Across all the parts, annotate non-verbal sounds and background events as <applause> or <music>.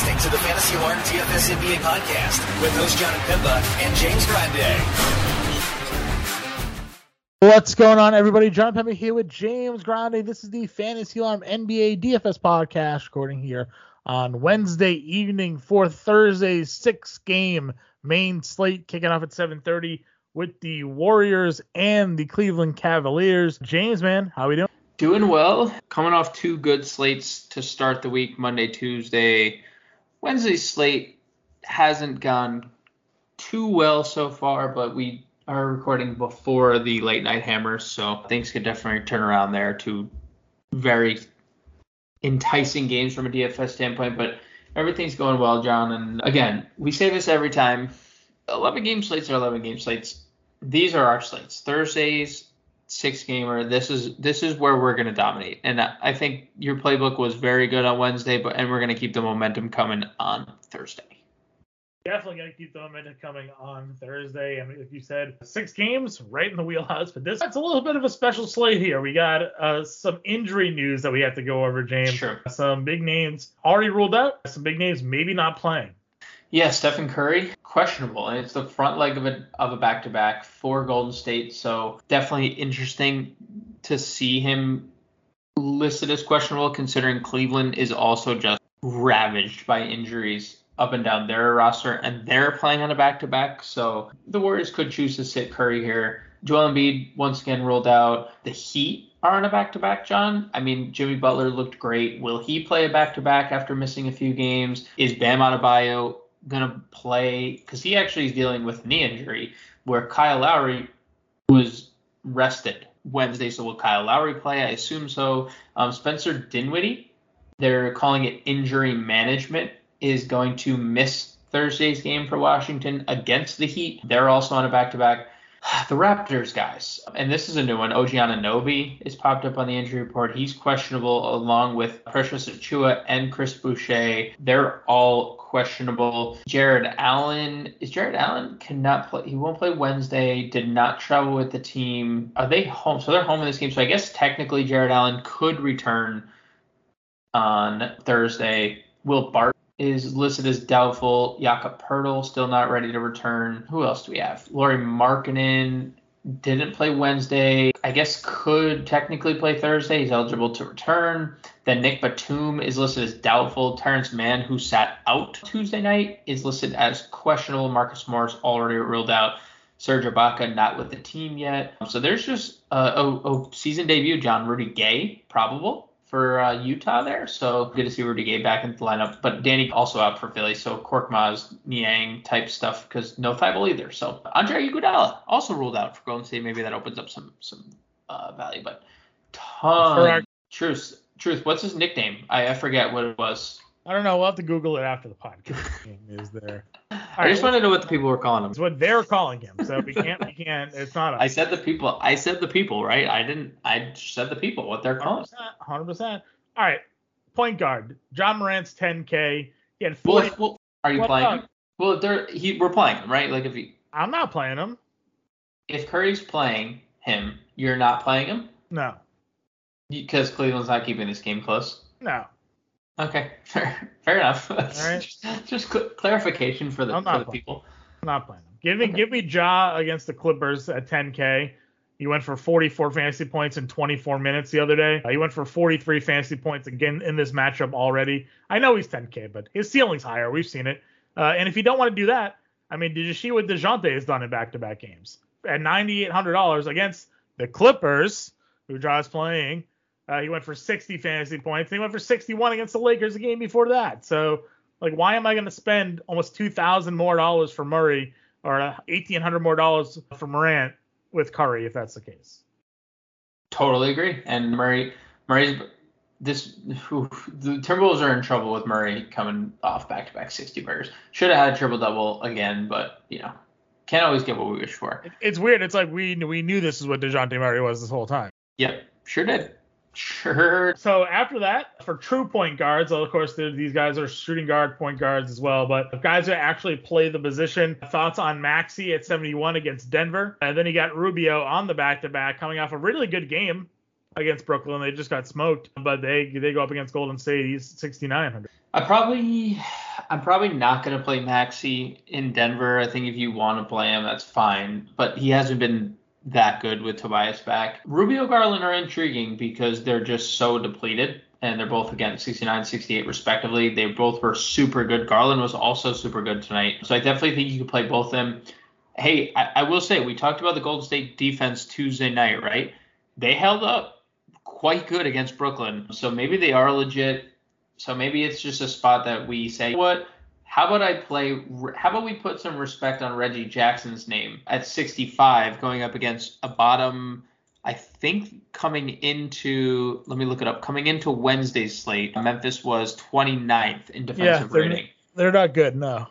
listening to the Fantasy Alarm DFS NBA podcast with host John Pimba and James Grande. What's going on, everybody? John Pemba here with James Grande. This is the Fantasy Alarm NBA DFS podcast, recording here on Wednesday evening for Thursday's six-game main slate, kicking off at 7:30 with the Warriors and the Cleveland Cavaliers. James, man, how we doing? Doing well. Coming off two good slates to start the week, Monday, Tuesday. Wednesday's slate hasn't gone too well so far, but we are recording before the late night hammers, so things could definitely turn around there to very enticing games from a DFS standpoint. But everything's going well, John. And again, we say this every time 11 game slates are 11 game slates. These are our slates. Thursdays, six gamer. This is this is where we're going to dominate. And I think your playbook was very good on Wednesday, but and we're going to keep the momentum coming on Thursday. Definitely going to keep the momentum coming on Thursday. I mean, like you said, six games right in the wheelhouse. But this that's a little bit of a special slate here. We got uh, some injury news that we have to go over, James. Sure. Some big names already ruled out. Some big names maybe not playing. Yeah, Stephen Curry questionable, and it's the front leg of a of a back to back for Golden State. So definitely interesting to see him listed as questionable, considering Cleveland is also just ravaged by injuries up and down their roster, and they're playing on a back to back. So the Warriors could choose to sit Curry here. Joel Embiid once again ruled out. The Heat are on a back to back, John. I mean, Jimmy Butler looked great. Will he play a back to back after missing a few games? Is Bam Adebayo gonna play? Because he actually is dealing with knee injury, where Kyle Lowry was rested Wednesday. So will Kyle Lowry play? I assume so. Um, Spencer Dinwiddie, they're calling it injury management is going to miss Thursday's game for Washington against the Heat. They're also on a back to back. <sighs> The Raptors guys, and this is a new one. OG Anunoby is popped up on the injury report. He's questionable along with Precious Achiuwa and Chris Boucher. They're all questionable. Jarrett Allen is Jarrett Allen cannot play. He won't play Wednesday. Did not travel with the team. Are they home? So they're home in this game. So I guess technically Jarrett Allen could return on Thursday. Will Bart is listed as doubtful. Jakob Poeltl still not ready to return. Who else do we have? Lauri Markkanen didn't play Wednesday. I guess could technically play Thursday. He's eligible to return. Then Nick Batum is listed as doubtful. Terrence Mann, who sat out Tuesday night, is listed as questionable. Marcus Morris already ruled out. Serge Ibaka not with the team yet. So there's just a, oh, oh season debut John Rudy Gay probable for uh, Utah there. So good to see Rudy Gay back in the lineup. But Danny also out for Philly. So Korkmaz, Niang type stuff because no Thybulle either. So Andre Iguodala also ruled out for Golden State. Maybe that opens up some some uh, value. But ton. our- Truth. Truth. What's his nickname? I, I forget what it was. I don't know. We'll have to Google it after the podcast. <laughs> Is there? I just want to know what the people were calling him. It's what they're calling him. So we can't. We can't. It's not. I said the people. I said the people, right? I didn't. I said the people. What they're calling. Hundred percent. All right. Point guard. Ja Morant's 10K. He had 40. if- well, are you What playing? about- him? Well, they're he. We're playing him, right? Like if he, I'm not playing him. if Curry's playing him, you're not playing him No. because Cleveland's not keeping this game close. No. Okay, <laughs> fair, fair enough. right. just just cl- clarification for the I'm for the playing. people. I'm not playing him. Give me give me Ja against the Clippers at 10K. He went for 44 fantasy points in 24 minutes the other day. Uh, he went for 43 fantasy points again in this matchup already. I know he's 10K, but his ceiling's higher. We've seen it. Uh, and if you don't want to do that, I mean, did you see what Dejounte has done in back-to-back games? At $9,800 against the Clippers, who Ja's playing, uh, he went for 60 fantasy points. And he went for 61 against the Lakers the game before that. So, like, why am I going to spend almost 2,000 more dollars for Murray or uh, 1,800 more dollars for Morant with Curry if that's the case? Totally agree. And Murray, Murray's this <laughs> the Timberwolves are in trouble with Murray coming off back-to-back 60 burgers. Should have had a triple double again, but you know, can't always get what we wish for. It's weird. It's like we we knew this is what Dejounte Murray was this whole time. Yep, sure did. Sure. So after that, for true point guards, of course, these guys are shooting guard point guards as well. But guys that actually play the position, thoughts on Maxey at 71 against Denver, and then you got Rubio on the back-to-back, coming off a really good game against Brooklyn. They just got smoked, but they they go up against Golden State. He's 6,900. I probably I'm probably not going to play Maxey in Denver. I think if you want to play him, that's fine. But he hasn't been that good with Tobias back. Rubio Garland are intriguing because they're just so depleted. And they're both again 69, 68 respectively. They both were super good. Garland was also super good tonight. So I definitely think you could play both of them. Hey, I, I will say we talked about the Golden State defense Tuesday night, right? They held up quite good against Brooklyn. So maybe they are legit. So maybe it's just a spot that we say, what? How about I play? How about we put some respect on Reggie Jackson's name at 65, going up against a bottom. I think coming into, let me look it up. Coming into Wednesday's slate, Memphis was 29th in defensive yeah, they're, rating. They're not good, no.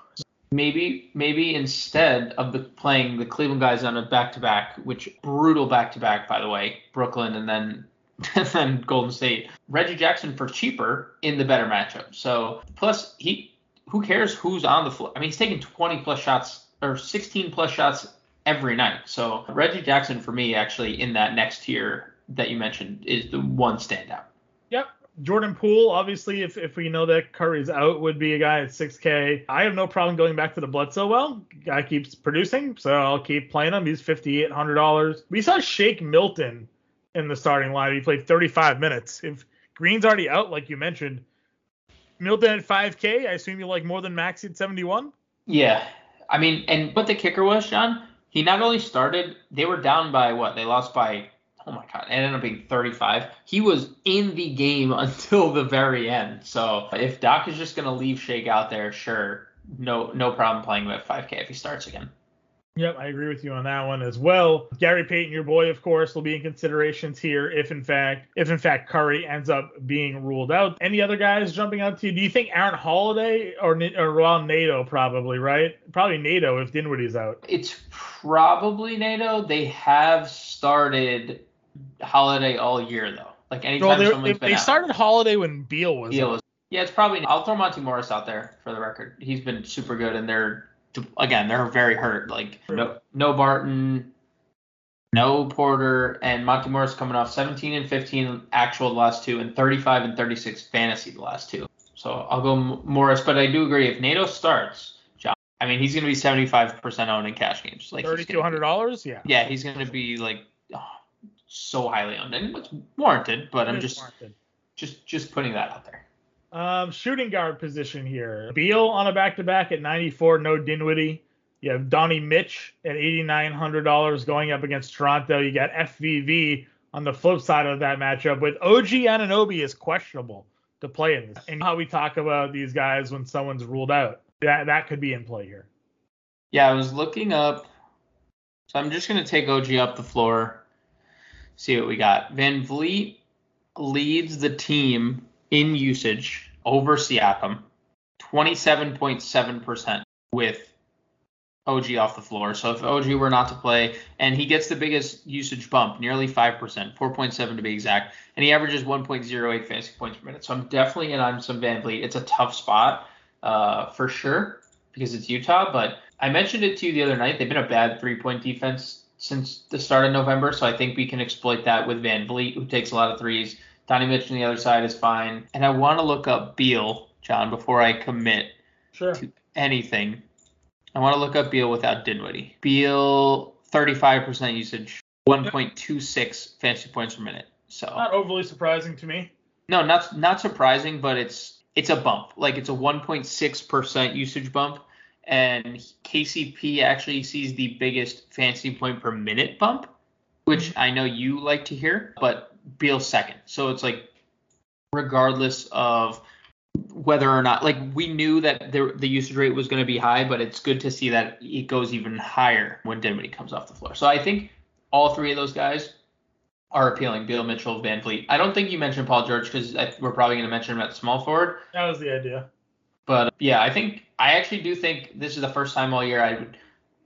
Maybe, maybe instead of the playing the Cleveland guys on a back-to-back, which brutal back-to-back by the way, Brooklyn and then <laughs> and then Golden State. Reggie Jackson for cheaper in the better matchup. So plus he who cares who's on the floor? I mean he's taking 20 plus shots or 16 plus shots every night. So Reggie Jackson for me actually in that next tier that you mentioned is the one standout. Yep. Jordan Poole, obviously, if, if we know that Curry's out, would be a guy at 6K. I have no problem going back to the Bledsoe well. Guy keeps producing, so I'll keep playing him. He's $5,800. We saw Shake Milton in the starting line. He played 35 minutes. If Green's already out, like you mentioned, Milton at 5K, I assume you like more than Maxey at 71? Yeah. I mean, and what the kicker was, John, he not only started, they were down by what? They lost by, oh my God, it ended up being 35. He was in the game <laughs> until the very end. So if Doc is just going to leave Shake out there, sure, no no problem playing him at 5K if he starts again. Yep, I agree with you on that one as well. Gary Payton, your boy, of course, will be in considerations here if in fact if in fact Curry ends up being ruled out. Any other guys jumping out to you? Do you think Aaron Holiday or or well Neto probably right? Probably Neto if Dinwiddie's out. It's probably Neto. They have started Holiday all year though. Like anytime Well, someone's they, been they out. started Holiday when Beal was. Beal was- yeah, it's probably. I'll throw Monty Morris out there for the record. He's been super good, and they're again they're very hurt. Like no, no Barton, no Porter, and Monty Morris coming off 17 and 15 actual the last two, and 35 and 36 fantasy the last two. So I'll go M- Morris, but I do agree if Neto starts, John. I mean he's gonna be 75% owned in cash games. Like he's Thirty gonna two hundred dollars. Yeah. Yeah, he's gonna be like oh, so highly owned, and it's warranted. But I'm just warranted. just just putting that out there. Um, shooting guard position here. Beal on a back to back at 94, no Dinwiddie. You have Donnie Mitch at $8,900 going up against Toronto. You got FVV on the flip side of that matchup with OG Anunoby is questionable to play in this. And how we talk about these guys when someone's ruled out. That that could be in play here. Yeah, I was looking up. So I'm just going to take OG up the floor, see what we got. VanVleet leads the team in usage over Siakam, 27.7% with OG off the floor. So if OG were not to play, and he gets the biggest usage bump, nearly 5%, 4.7 to be exact, and he averages 1.08 fantasy points per minute. So I'm definitely in on some VanVleet. It's a tough spot uh, for sure because it's Utah, but I mentioned it to you the other night. They've been a bad three point defense since the start of November, so I think we can exploit that with VanVleet, who takes a lot of threes. Donnie Mitch on the other side is fine. And I want to look up Beal, John, before I commit Sure. to anything. I want to look up Beal without Dinwiddie. Beal, 35% usage, 1.26 fantasy points per minute. So Not overly surprising to me. no, not not surprising, but it's it's a bump. Like it's a 1.6% usage bump, and KCP actually sees the biggest fantasy point per minute bump, which mm-hmm. I know you like to hear, but Beal second. So it's like regardless of whether or not like we knew that the the usage rate was going to be high, but it's good to see that it goes even higher when Dinwiddie comes off the floor. So I think all three of those guys are appealing. Beal Mitchell, VanVleet. I don't think you mentioned Paul George because we're probably going to mention him at small forward. That was the idea. But yeah, I think I actually do think this is the first time all year I would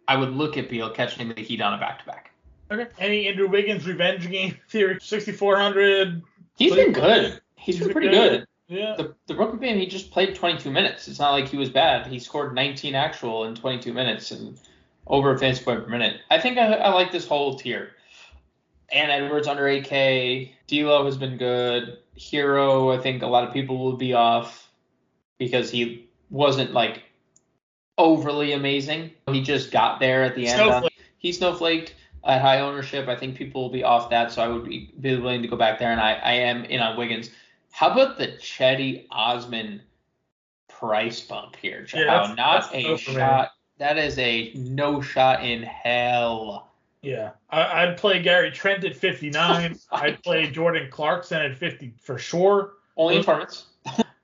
I would look at Beal catching the Heat on a back to back. Okay. Any Andrew Wiggins revenge game <laughs> theory? 6,400. He's been good. He's been pretty good. Yeah. The the Brooklyn game he just played 22 minutes. It's not like he was bad. He scored 19 actual in 22 minutes and over a fantasy point per minute. I think I, I like this whole tier. And Edwards under 8K. D'Lo has been good. Herro, I think a lot of people will be off. because he wasn't like overly amazing. He just got there at the end. Snowflake. He snowflaked at high ownership. I think people will be off that, so I would be, be willing to go back there, and I, I am in on Wiggins. How about the Cedi Osman price bump here, Joe? Yeah, Not that's a shot. That is a no shot in hell. Yeah, I, I'd play Gary Trent at 59. <laughs> I'd play Jordan Clarkson at 50 for sure. Only in tournaments.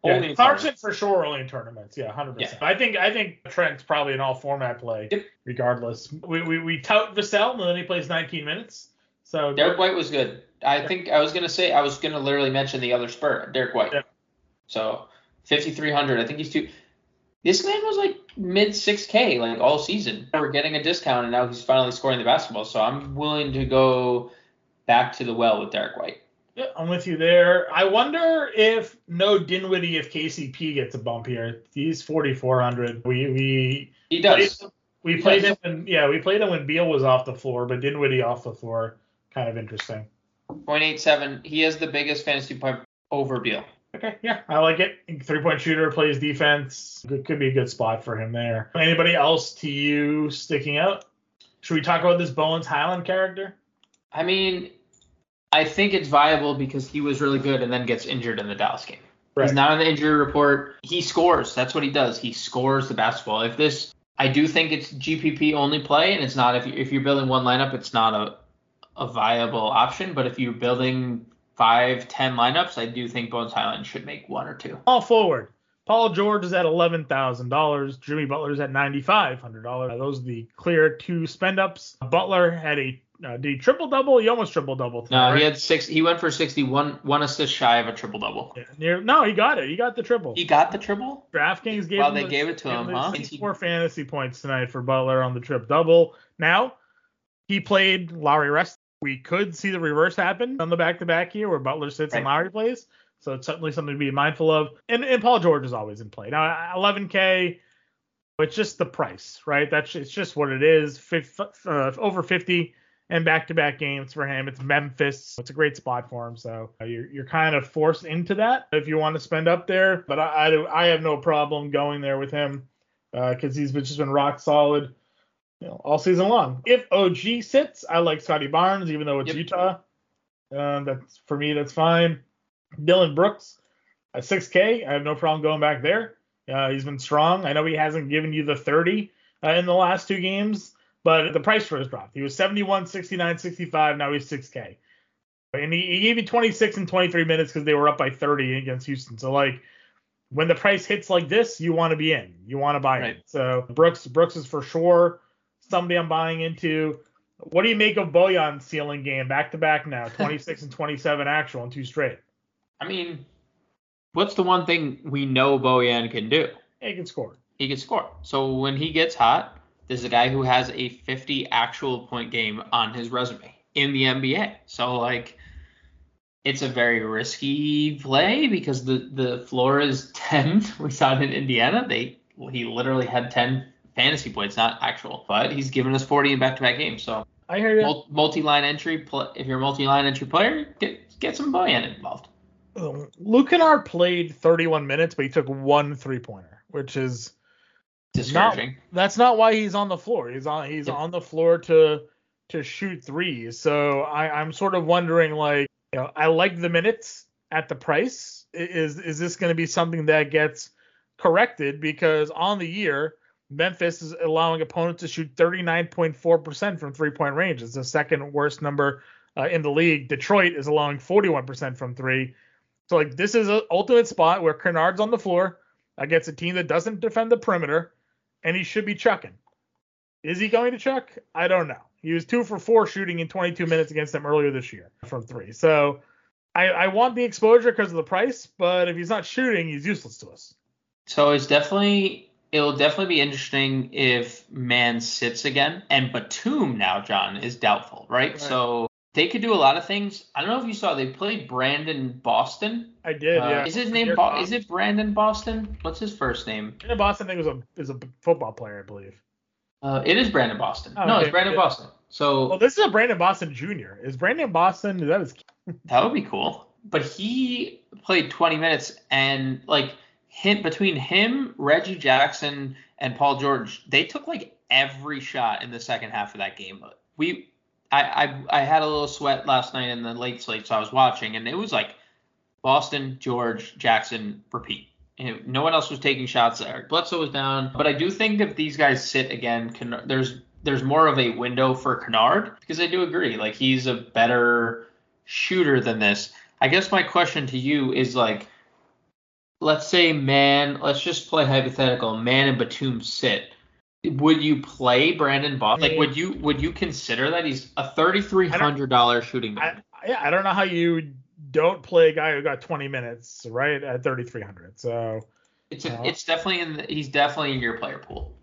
Yeah, Only in Clarkson for sure only in tournaments. Yeah, 100%. I think I think Trent's probably an all format play Yep. regardless. We, we we tout Vassell and then he plays 19 minutes. So Derrick White was good. I think I was gonna say I was gonna literally mention the other Spur, Derrick White. Yeah. So 5300. I think he's too. This man was like mid 6K like all season. We're getting a discount and now he's finally scoring the basketball. So I'm willing to go back to the well with Derrick White. Yeah, I'm with you there. I wonder if no Dinwiddie if KCP gets a bump here. He's 4400. We we He does. we played does. him when yeah we played him when Beal was off the floor, but Dinwiddie off the floor kind of interesting. 0.87. He has the biggest fantasy point over Beal. Okay, yeah, I like it. Three point shooter plays defense. Good, could be a good spot for him there. Anybody else to you sticking out? Should we talk about this Bones Hyland character? I mean, I think it's viable because he was really good and then gets injured in the Dallas game. He's not on the injury report. He scores. That's what he does. He scores the basketball. If this, I do think it's GPP only play, and it's not if you, if you're building one lineup, it's not a a viable option. But if you're building five, ten lineups, I do think Bones Hyland should make one or two. All forward. Paul George is at eleven thousand dollars. Jimmy Butler's at ninety five hundred dollars. Those are the clear two spend ups. Butler had a uh, did he triple double? He almost triple double. No, he had six. He went for 61, one assist shy of a triple double. Yeah, near, no, he got it. He got the triple. He got the triple. DraftKings gave Well, him they the- gave it to him, huh? 64 fantasy points tonight for Butler on the trip double. Now, he played Lowry rest. We could see the reverse happen on the back to back here where Butler sits and Right. Lowry plays. So it's certainly something to be mindful of. And, and Paul George is always in play. Now, 11K, it's just the price, right? That's it's just what it is. Fif- uh, over 50 and back to back games for him. It's Memphis. It's a great spot for him. So uh, you're, you're kind of forced into that if you want to spend up there. But I, I, do- I have no problem going there with him because he's been, just been rock solid you know, all season long. If OG sits, I like Scotty Barnes, even though it's Yep. Utah. Um, that's for me, that's fine. Dillon Brooks at 6K, I have no problem going back there. Uh, he's been strong. I know he hasn't given you the 30 uh, in the last two games, but the price for his dropped. He was 71, 69, 65. Now he's 6K. And he, he gave you 26 and 23 minutes because they were up by 30 against Houston. So, like, when the price hits like this, you want to be in. You want to buy Right. it. So, Brooks Brooks is for sure somebody I'm buying into. What do you make of Bojan's ceiling game back to back now? <laughs> 26 and 27 actual and two straight. I mean, what's the one thing we know Bojan can do? He can score. He can score. So when he gets hot, there's a guy who has a 50 actual point game on his resume in the NBA. So like, it's a very risky play because the the floor is <laughs> 10. We saw it in Indiana. They he literally had 10 fantasy points, not actual, but he's given us 40 in back-to-back games. So I hear you. multi-line entry. Pl- if you're a multi-line entry player, get get some Bojan involved. Um, Luke Kennard played 31 minutes, but he took one three pointer, which is Discouraging. that's not why he's on the floor. He's on he's on the floor to to shoot threes. So I, I'm sort of wondering like, you know, I like the minutes at the price. Is is this going to be something that gets corrected because on the year Memphis is allowing opponents to shoot 39.4% from three point range. It's the second worst number uh, in the league. Detroit is allowing 41% from three. So like this is an ultimate spot where Kennard's on the floor against a team that doesn't defend the perimeter, and he should be chucking. Is he going to chuck? I don't know. He was two for four shooting in 22 minutes against them earlier this year from three. So I, I want the exposure because of the price, but if he's not shooting, he's useless to us. So it's definitely it'll definitely be interesting if Mann sits again and Batum now, John, is doubtful, right? Right. So they could do a lot of things. I don't know if you saw they played Brandon Boston. I did, Uh, yeah. Is his name Bo- is it Brandon Boston? What's his first name? Brandon Boston, I think, was a is a football player, I believe. Uh, it is Brandon Boston. Oh, no, okay. it's Brandon Yeah. Boston. So Well, this is a Brandon Boston Jr. Is Brandon Boston? Is that his? <laughs> that would be cool. But he played 20 minutes and like him between him, Reggie Jackson, and Paul George, they took like every shot in the second half of that game. We, I, I, I had a little sweat last night in the late slate, so I was watching, and it was like Boston, George, Jackson, repeat. And no one else was taking shots there. Bledsoe was down, but I do think if these guys sit again, there's there's more of a window for Kennard because I do agree, like he's a better shooter than this. I guess my question to you is like, let's say man, let's just play hypothetical. Mann and Batum sit. Would you play Brandon Boss? Like, would you would you consider that he's a thirty three hundred dollar shooting guard? Yeah, I don't know how you don't play a guy who got 20 minutes right at 3300. So it's a, uh, it's definitely in the, he's definitely in your player pool.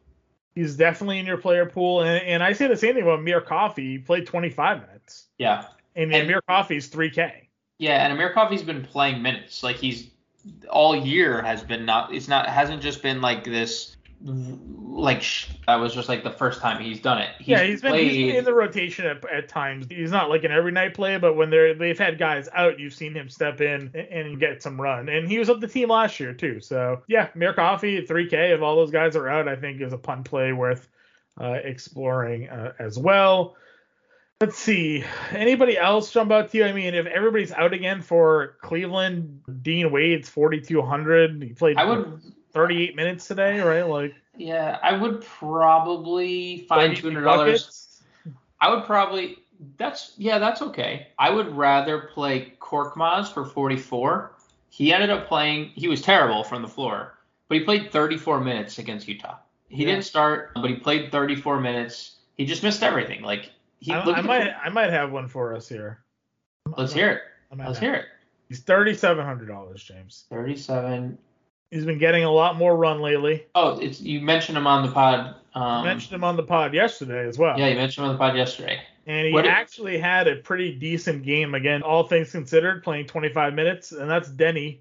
He's definitely in your player pool, and, and I say the same thing about Amir Coffey. He played 25 minutes. Yeah. And, and Amir Coffey's 3K. Yeah, and Amir Coffey's been playing minutes. Like he's all year has been not. It's not hasn't just been like this like that was just like the first time he's done it. He's yeah, he's been, he's been in the rotation at, at, times. He's not like an every night play, but when they're they've had guys out, you've seen him step in and, and get some run. And he was up the team last year too. So yeah, Mir Coffey at 3K if all those guys are out, I think is a punt play worth uh, exploring uh, as well. Let's see. Anybody else jump out to you? I mean, if everybody's out again for Cleveland, Dean Wade's 4,200. He played. I would 38 minutes today, right? Like yeah, I would probably find two hundred dollars. I would probably that's yeah, that's okay. I would rather play Korkmaz for 44. He ended up playing. He was terrible from the floor, but he played 34 minutes against Utah. He yeah. didn't start, but he played 34 minutes. He just missed everything. Like he. I, I might I might have one for us here. Let's hear it. Let's hear it. He's thirty seven hundred dollars, James. Thirty seven. He's been getting a lot more run lately. Oh, it's you mentioned him on the pod. Um, mentioned him on the pod yesterday as well. Yeah, you mentioned him on the pod yesterday. And he what actually had a pretty decent game again, all things considered, playing 25 minutes, and that's Deni.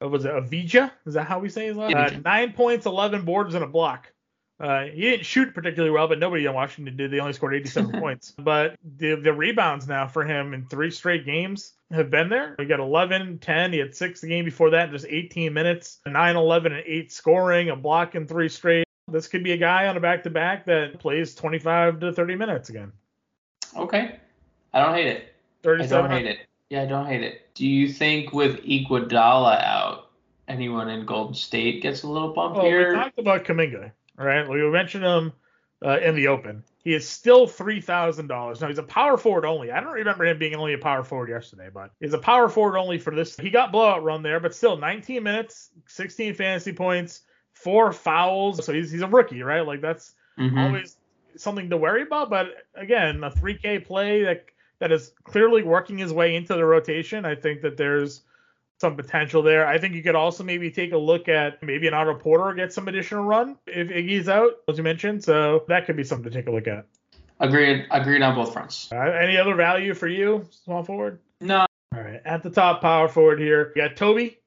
Was it Avija? Is that how we say his last? Uh, nine points, 11 boards, and a block. Uh, he didn't shoot particularly well, but nobody in Washington did. They only scored 87 <laughs> points. But the, the rebounds now for him in three straight games have been there. He got 11, 10. He had six the game before that, in just 18 minutes, 9, 11, and 8 scoring, a block in three straight. This could be a guy on a back to back that plays 25 to 30 minutes again. Okay. I don't hate it. I don't hate it. Yeah, I don't hate it. Do you think with Iguodala out, anyone in Golden State gets a little bump well, here? We talked about Kuminga. All right, we mentioned him uh, in the open. He is still three thousand dollars. Now he's a power forward only. I don't remember him being only a power forward yesterday, but he's a power forward only for this. He got blowout run there, but still 19 minutes, 16 fantasy points, four fouls. So he's he's a rookie, right? Like that's mm-hmm. always something to worry about. But again, a 3K play that that is clearly working his way into the rotation. I think that there's some potential there. I think you could also maybe take a look at maybe an Otto Porter get some additional run if Iggy's out, as you mentioned. So that could be something to take a look at. Agreed. Agreed on both fronts. Uh, any other value for you, small forward? No. All right. At the top, power forward here, you got Toby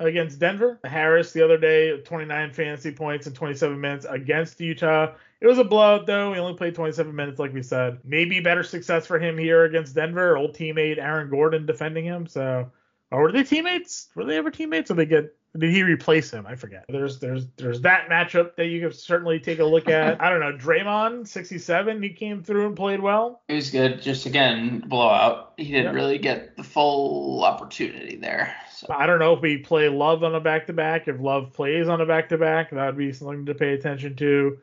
against Denver. Harris the other day, 29 fantasy points in 27 minutes against Utah. It was a blowout though. He only played 27 minutes, like we said. Maybe better success for him here against Denver. Old teammate Aaron Gordon defending him. So or were they teammates? Were they ever teammates, or they get? Did he replace him? I forget. There's there's there's that matchup that you can certainly take a look <laughs> at. I don't know. Draymond, 67, he came through and played well. He was good. Just again, blowout. He didn't yep. really get the full opportunity there. So. I don't know if we play Love on a back to back. If Love plays on a back to back, that would be something to pay attention to.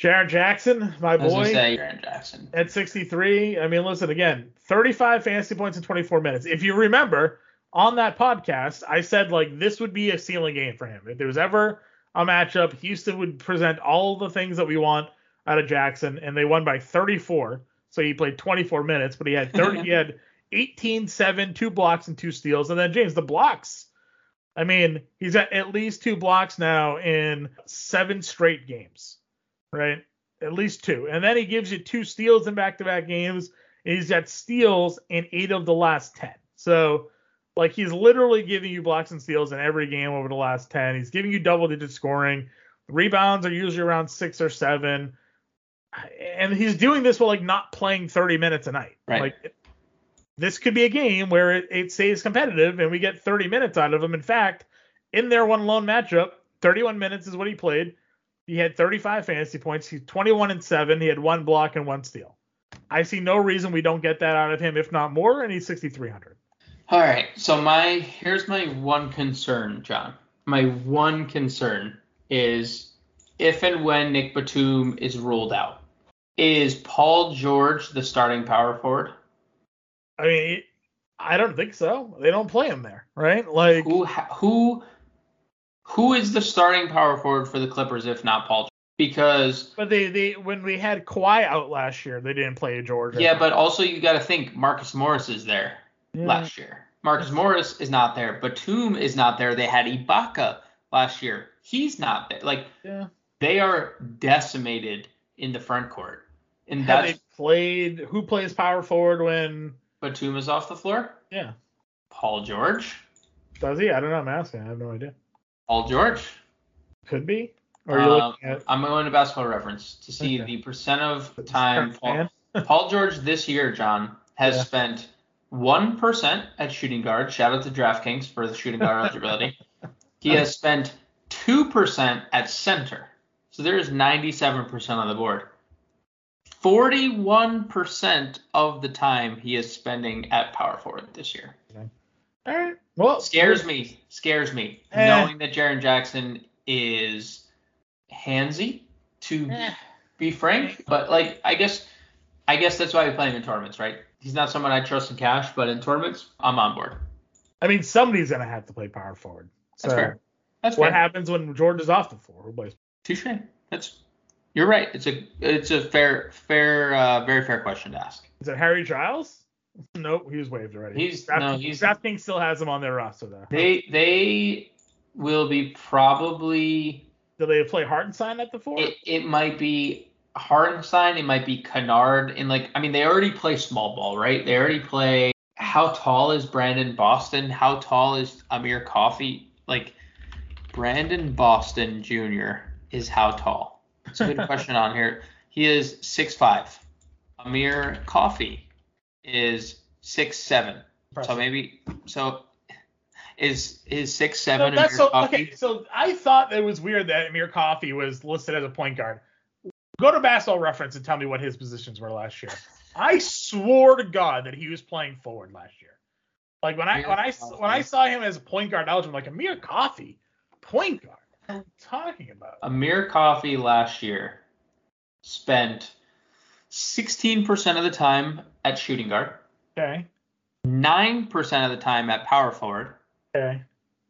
Jaren Jackson, my boy. Say, Jaren Jackson. At 63. I mean, listen, again, 35 fantasy points in 24 minutes. If you remember, on that podcast, I said, like, this would be a ceiling game for him. If there was ever a matchup, Houston would present all the things that we want out of Jackson, and they won by 34. So he played 24 minutes, but he had 30, he had <laughs> 18, 7, two blocks, and two steals. And then, James, the blocks. I mean, he's got at least two blocks now in seven straight games right? At least two. And then he gives you two steals in back to back games. He's got steals in eight of the last 10. So, like, he's literally giving you blocks and steals in every game over the last 10. He's giving you double digit scoring. Rebounds are usually around six or seven. And he's doing this while, like, not playing 30 minutes a night. Right. Like, this could be a game where it, it stays competitive and we get 30 minutes out of him. In fact, in their one lone matchup, 31 minutes is what he played. He had 35 fantasy points. He's 21 and 7. He had one block and one steal. I see no reason we don't get that out of him, if not more, and he's 6,300. All right. So my here's my one concern, John. My one concern is if and when Nick Batum is ruled out, is Paul George the starting power forward? I mean, I don't think so. They don't play him there, right? Like Who who who is the starting power forward for the Clippers if not Paul? George? Because But they, they when we had Kawhi out last year, they didn't play George. yeah, but also you got to think Marcus Morris is there Yeah. last year. Marcus Morris is not there. Batum is not there. They had Ibaka last year. He's not there. Like yeah. they are decimated in the front court. And Have that's played? Who plays power forward when? Batum is off the floor. Yeah, Paul George. does he? I don't know. I'm asking. I have no idea. Paul George. Could be. Or are you Um, at I'm going to basketball reference to see Okay. the percent of time Paul. <laughs> Paul George this year, John, has Yeah. spent one percent at shooting guard. Shout out to DraftKings for the shooting guard eligibility. <laughs> He has spent two percent at center. So there is 97 percent on the board. 41 percent of the time he is spending at power forward this year. All right. Well, Scares me. Scares me. Eh. Knowing that Jaren Jackson is handsy, to Eh. be frank. But like I guess I guess that's why we play him in tournaments, right? He's not someone I trust in cash, but in tournaments, I'm on board. I mean, somebody's gonna have to play power forward. So That's fair. That's what fair. happens when George is off the floor? Who plays? Touche. That's you're right. It's a it's a fair fair uh, very fair question to ask. Is it Harry Giles? Nope, he was waived already. He's- Draft, no, he's- DraftKings still has him on their roster though. They they will be probably Do they play Hartenstein at the four? it, it might be Hartenstein, it might be Kennard, and like I mean they already play small ball, right? They already play. How tall is Brandon Boston? How tall is Amir Coffey? Like Brandon Boston Jr. is how tall? It's a good <laughs> question on here. He is six five. Amir Coffey is six seven. So maybe so is is six seven so Coffey? okay. So I thought it was weird that Amir Coffey was listed as a point guard. Go to Basketball Reference and tell me what his positions were last year. I swore to God that he was playing forward last year. Like when I when I when I saw him as a point guard eligible, I'm like Amir Coffey, point guard. What are we talking about? Amir Coffey last year spent 16% of the time at shooting guard, Okay. 9% of the time at power forward, Okay.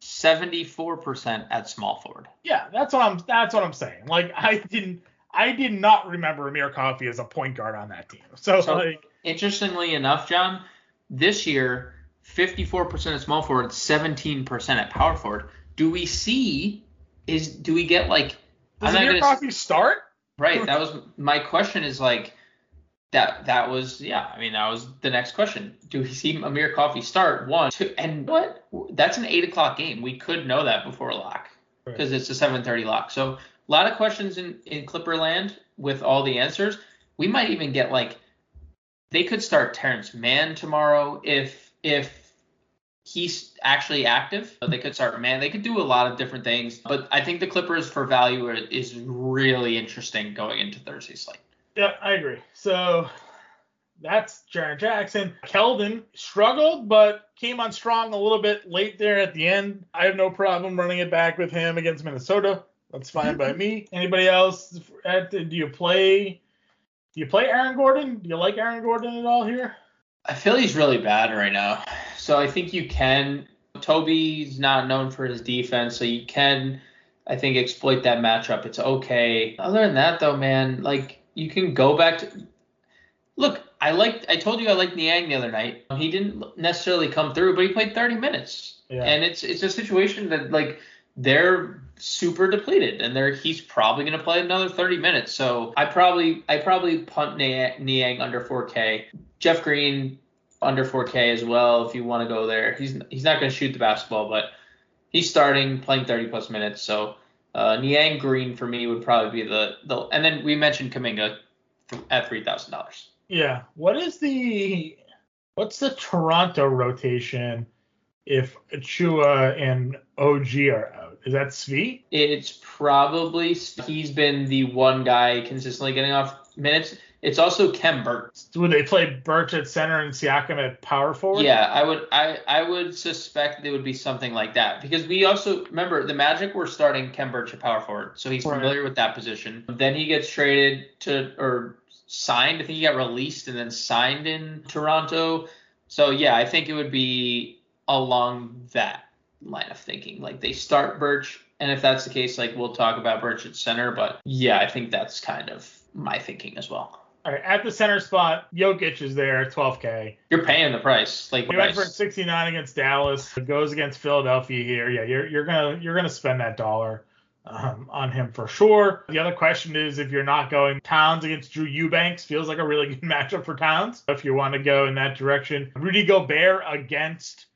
74% at small forward. Yeah, that's what I'm that's what I'm saying. Like I didn't I did not remember Amir Coffey as a point guard on that team. So, So- like Interestingly enough, John, this year 54% at small forward, 17% at power forward. Do we see is do we get like does Amir gonna- start? Right. That was my question. Is like that. That was yeah. I mean, that was the next question. Do we see Amir Coffey start one, two, and what? That's an eight o'clock game. We could know that before a lock Right. because it's a seven thirty lock. So a lot of questions in in Clipper land with all the answers. We might even get like they could start Terrence Mann tomorrow if if he's actually active. They could start Mann. They could do a lot of different things. But I think the Clippers for value is really interesting going into Thursday's slate. Yeah, I agree. So that's Jaren Jackson. Keldon struggled, but came on strong a little bit late there at the end. I have no problem running it back with him against Minnesota. That's fine by me. Anybody else? At, do you play? Do you play Aaron Gordon? Do you like Aaron Gordon at all here? I feel he's really bad right now. So I think you can. Toby's not known for his defense, so you can, I think, exploit that matchup. It's okay. Other than that, though, man, like you can go back to. Look, I liked. I told you I liked Niang the other night. He didn't necessarily come through, but he played 30 minutes, Yeah. and it's it's a situation that like they're super depleted, and they're he's probably gonna play another 30 minutes. So I probably I probably punt Niang Niang under 4K. Jeff Green under 4K as well if you want to go there. He's he's not going to shoot the basketball, but he's starting playing 30 plus minutes. So uh, Niang Green for me would probably be the the and then we mentioned Kuminga th- at three thousand dollars. Yeah. What is the what's the Toronto rotation if Chua and OG are out. Is that Svi? It's probably he's been the one guy consistently getting off minutes. It's also Khem Birch. Would they play Birch at center and Siakam at power forward? Yeah, I would I I would suspect it would be something like that because we also remember the Magic were starting Khem Birch at power forward, so he's Right. familiar with that position. Then he gets traded to or signed. I think he got released and then signed in Toronto. So yeah, I think it would be along that line of thinking. Like they start Birch, and if that's the case, like we'll talk about Birch at center. But yeah, I think that's kind of my thinking as well. All right, at the center spot, Jokic is there, 12K. You're paying the price. Like He went for price. 69 against Dallas. It Goes against Philadelphia here. Yeah, you're you're gonna you're gonna spend that dollar um, on him for sure. The other question is if you're not going Towns against Drew Eubanks feels like a really good <laughs> matchup for Towns. If you want to go in that direction, Rudy Gobert against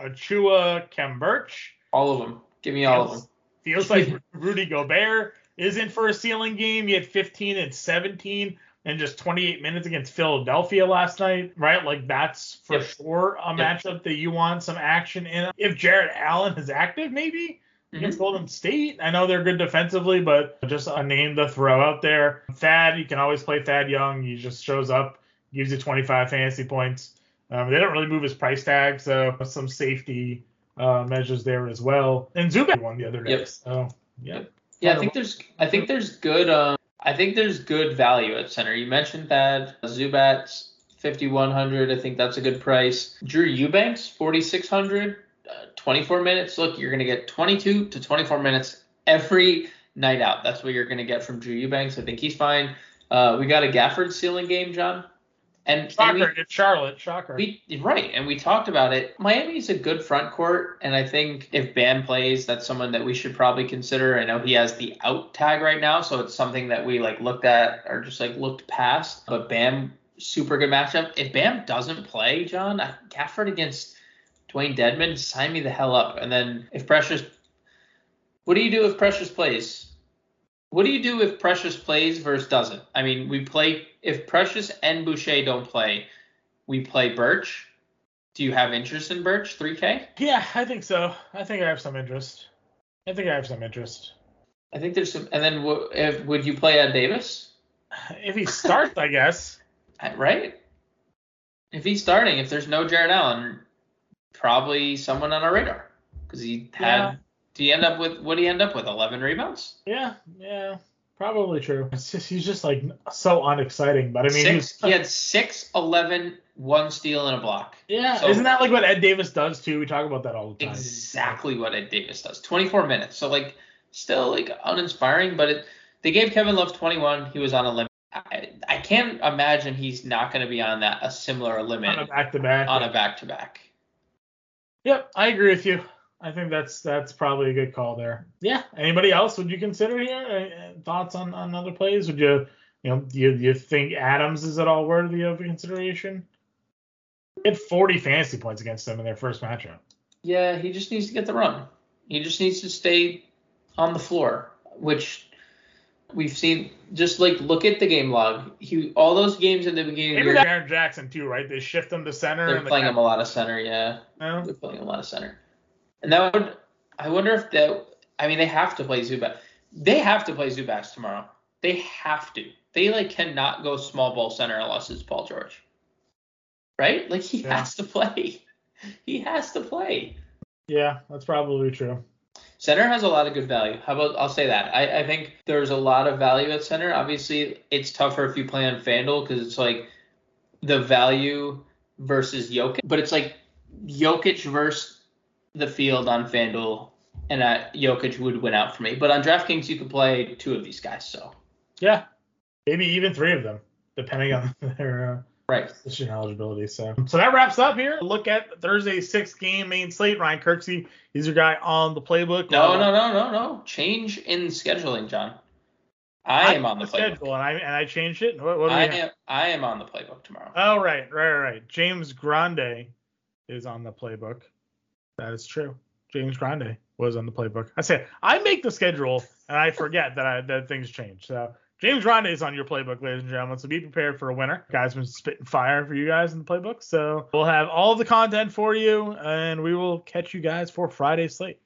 Achiuwa Khem Birch. all of them. Give me all of them. Feels like <laughs> Rudy Gobert is in for a ceiling game. He had 15 and 17 and just 28 minutes against Philadelphia last night, right? Like that's for Yep. sure a Yep. matchup that you want some action in. If Jarrett Allen is active, maybe Mm-hmm. against Golden State. I know they're good defensively, but just a name to throw out there. Thad, you can always play Thad Young. He just shows up, gives you 25 fantasy points. Um, they don't really move his price tag, so some safety uh, measures there as well. And Zubac won the other day. Yep. So, yeah. Yeah, I think there's I think there's good um I think there's good value at center. You mentioned that Zubac's 5100. I think that's a good price. Drew Eubanks 4600. Uh, 24 minutes. Look, you're gonna get 22 to 24 minutes every night out. That's what you're gonna get from Drew Eubanks. I think he's fine. Uh, we got a Gafford ceiling game, John. And, and we- Shocker, it's Charlotte. Shocker. we right, and we talked about it. Miami's a good front court, and I think if Bam plays, that's someone that we should probably consider. I know he has the out tag right now, so it's something that we like looked at or just like looked past. But Bam, super good matchup. If Bam doesn't play, John, Gafford against Dewayne Dedmon, sign me the hell up. And then if Precious, what do you do if Precious plays? What do you do if Precious plays versus doesn't? I mean, we play if Precious and Boucher don't play, we play Birch. Do you have interest in Birch? 3K? yeah, I think so. I think I have some interest. I think I have some interest. I think there's some. And then w- if, would you play Ed Davis? If he starts, I guess. <laughs> Uh, Right? If he's starting, if there's no Jarrett Allen, probably someone on our radar because he had. Yeah. Do you end up with what do you end up with? 11 rebounds? Yeah, yeah, probably true. <laughs> It's just he's just like so unexciting. But I mean, six. He had six, 11, one steal and a block. yeah, so- isn't that like what Ed Davis does too? We talk about that all the time. Exactly what Ed Davis does. 24 minutes. So like still like uninspiring, but it, they gave Kevin Love 21. He was on a limit. I, I can't imagine he's not going to be on that a similar limit on a back to back. on a back to back. Yep, I agree with you. I think that's that's probably a good call there. Yeah. Anybody else would you consider here? Uh, uh, thoughts on, on other plays? Would you you know do you, do you think Adams is at all worthy of consideration? He had 40 fantasy points against them in their first matchup. Yeah, he just needs to get the run. He just needs to stay on the floor, which we've seen. Just like look at the game log. He all those games in the beginning Maybe the Aaron Jackson too, right? They shift him to center. they're the playing cap- him a lot of center. Yeah. No? They're playing a lot of center. And that would I wonder if that I mean they have to play Zubac. They have to play Zubac tomorrow. They have to. They like cannot go small ball center unless it's Paul George. Right? Like he Yeah. has to play. <laughs> He has to play. Yeah, that's probably true. Center has a lot of good value. How about I'll say that. I, I think there's a lot of value at center. Obviously, it's tougher if you play on FanDuel because it's like the value versus Jokic. But it's like Jokic versus the field on FanDuel, and uh, Jokic would win out for me. But on DraftKings, you could play two of these guys. So Yeah, maybe even three of them, depending on <laughs> their uh, right. position eligibility. So, so that wraps up here. Look at Thursday's six game main slate. Ryan Kirksey, he's your guy on the playbook. No, no, no, no, no. Change in scheduling, John. I am on the playbook. schedule, and I and I changed it. What, what I have? am. I am on the playbook tomorrow. Oh, right, right, right. James Grande is on the playbook. That is true. James Grande was on the playbook. I say I make the schedule and I forget that I, that things change. So James Grande is on your playbook, ladies and gentlemen. So be prepared for a winner. Guys been spitting fire for you guys in the playbook. So we'll have all the content for you, and we will catch you guys for Friday slate.